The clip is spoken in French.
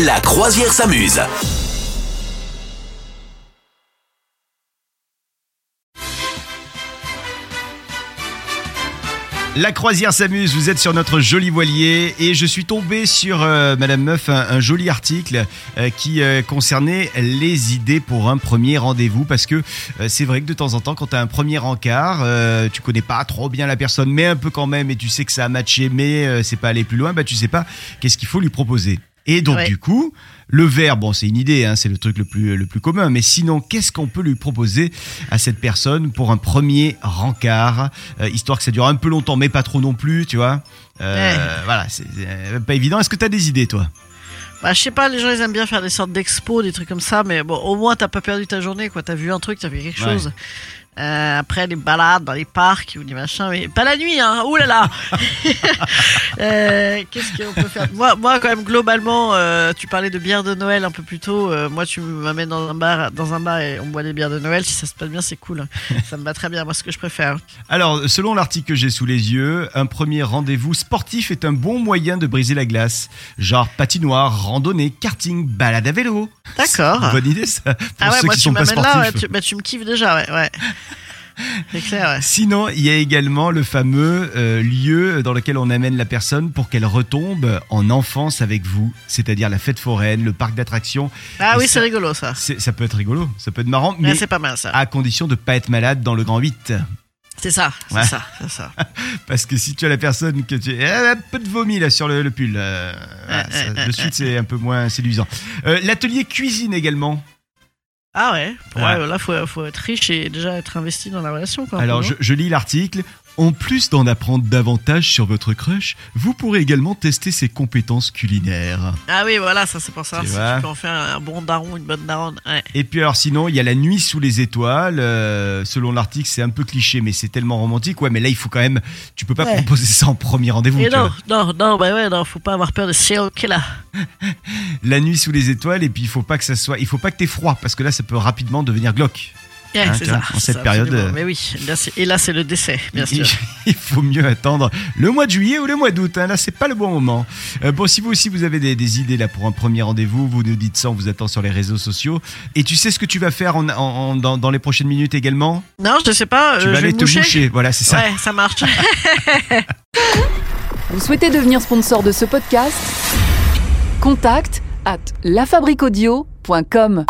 La croisière s'amuse. La croisière s'amuse, vous êtes sur notre joli voilier et je suis tombé sur euh, Madame Meuf un, joli article euh, qui euh, concernait les idées pour un premier rendez-vous parce que c'est vrai que de temps en temps quand tu as un premier encart, tu connais pas trop bien la personne mais un peu quand même et tu sais que ça a matché mais c'est pas aller plus loin, bah tu sais pas qu'est-ce qu'il faut lui proposer. Et donc Ouais. du coup, le verre, bon c'est une idée, hein, c'est le truc le plus, le plus commun, mais sinon qu'est-ce qu'on peut lui proposer à cette personne pour un premier rencard, euh, histoire que ça dure un peu longtemps mais pas trop non plus, tu vois Euh, Ouais. Voilà, c'est pas évident. Est-ce que tu as des idées toi? Bah, je sais pas, les gens ils aiment bien faire des sortes d'expos, des trucs comme ça, mais bon, au moins t'as pas perdu ta journée, quoi. T'as vu un truc, t'as vu quelque Ouais. chose. Euh, après, les balades dans les parcs ou des machins, mais pas la nuit, hein. Ouh là là. Euh, Qu'est-ce qu'on peut faire? Moi, moi, quand même, globalement, euh, tu parlais de bière de Noël un peu plus tôt. euh, moi, tu m'amènes dans un bar, dans un bar et on boit des bières de Noël. Si ça se passe bien, c'est cool. ça me va très bien. Moi, ce que je préfère. Alors, selon l'article que j'ai sous les yeux, un premier rendez-vous sportif est un bon moyen de briser la glace. Genre patinoire, randonnée, karting, balade à vélo. D'accord. Bonne idée ça. Pour Ah ouais, ceux moi, qui tu sont pas sportifs. là, ouais, tu, bah, tu me kiffes déjà, ouais. ouais. C'est clair, ouais. Sinon, il y a également le fameux euh, lieu dans lequel on amène la personne pour qu'elle retombe en enfance avec vous, c'est-à-dire la fête foraine, le parc d'attractions. Ah Et oui, c'est rigolo ça. Ça peut être rigolo, ça peut être marrant, Mais mais c'est pas mal ça. à condition de pas être malade dans le grand 8. C'est ça, c'est Ouais. ça, c'est ça. Parce que si tu as la personne que tu... A un peu de vomi là sur le, le pull. euh, voilà, ça- ouais, de suite, c'est un peu moins séduisant. Euh, L'atelier cuisine également. Ah ouais, ouais, Ouais. là faut, faut être riche et déjà être investi dans la relation quoi. Alors, je lis l'article. En plus d'en apprendre davantage sur votre crush, vous pourrez également tester ses compétences culinaires. Ah oui, voilà, ça c'est pour ça. Tu Si tu peux en faire un bon daron, une bonne daronne. Ouais. Et puis alors sinon, il y a la nuit sous les étoiles. euh, selon l'article, c'est un peu cliché, mais c'est tellement romantique. Ouais, mais là, il faut quand même... Tu peux pas Ouais. proposer ça en premier rendez-vous. Et non, non, non, bah ouais, non, faut pas avoir peur de serial killer. La nuit sous les étoiles, et puis il faut pas que ça soit... Il faut pas que t'aies froid, parce que là, ça peut rapidement devenir glauque. Ouais, Hein, ça. en cette ça, période, euh, Mais oui, là, et là c'est le décès, bien sûr. il faut mieux attendre le mois de juillet ou le mois d'août. hein. Là, c'est pas le bon moment. Euh, bon, si vous aussi vous avez des, des idées là pour un premier rendez-vous, vous nous dites ça, on vous attend sur les réseaux sociaux. Et tu sais ce que tu vas faire en, en- en- dans, dans les prochaines minutes également? Non, je sais pas, Tu euh, vas je vais aller te moucher. moucher. Voilà, c'est ça. Ouais, ça marche. Vous souhaitez devenir sponsor de ce podcast? Contact à lafabriquaudio.com.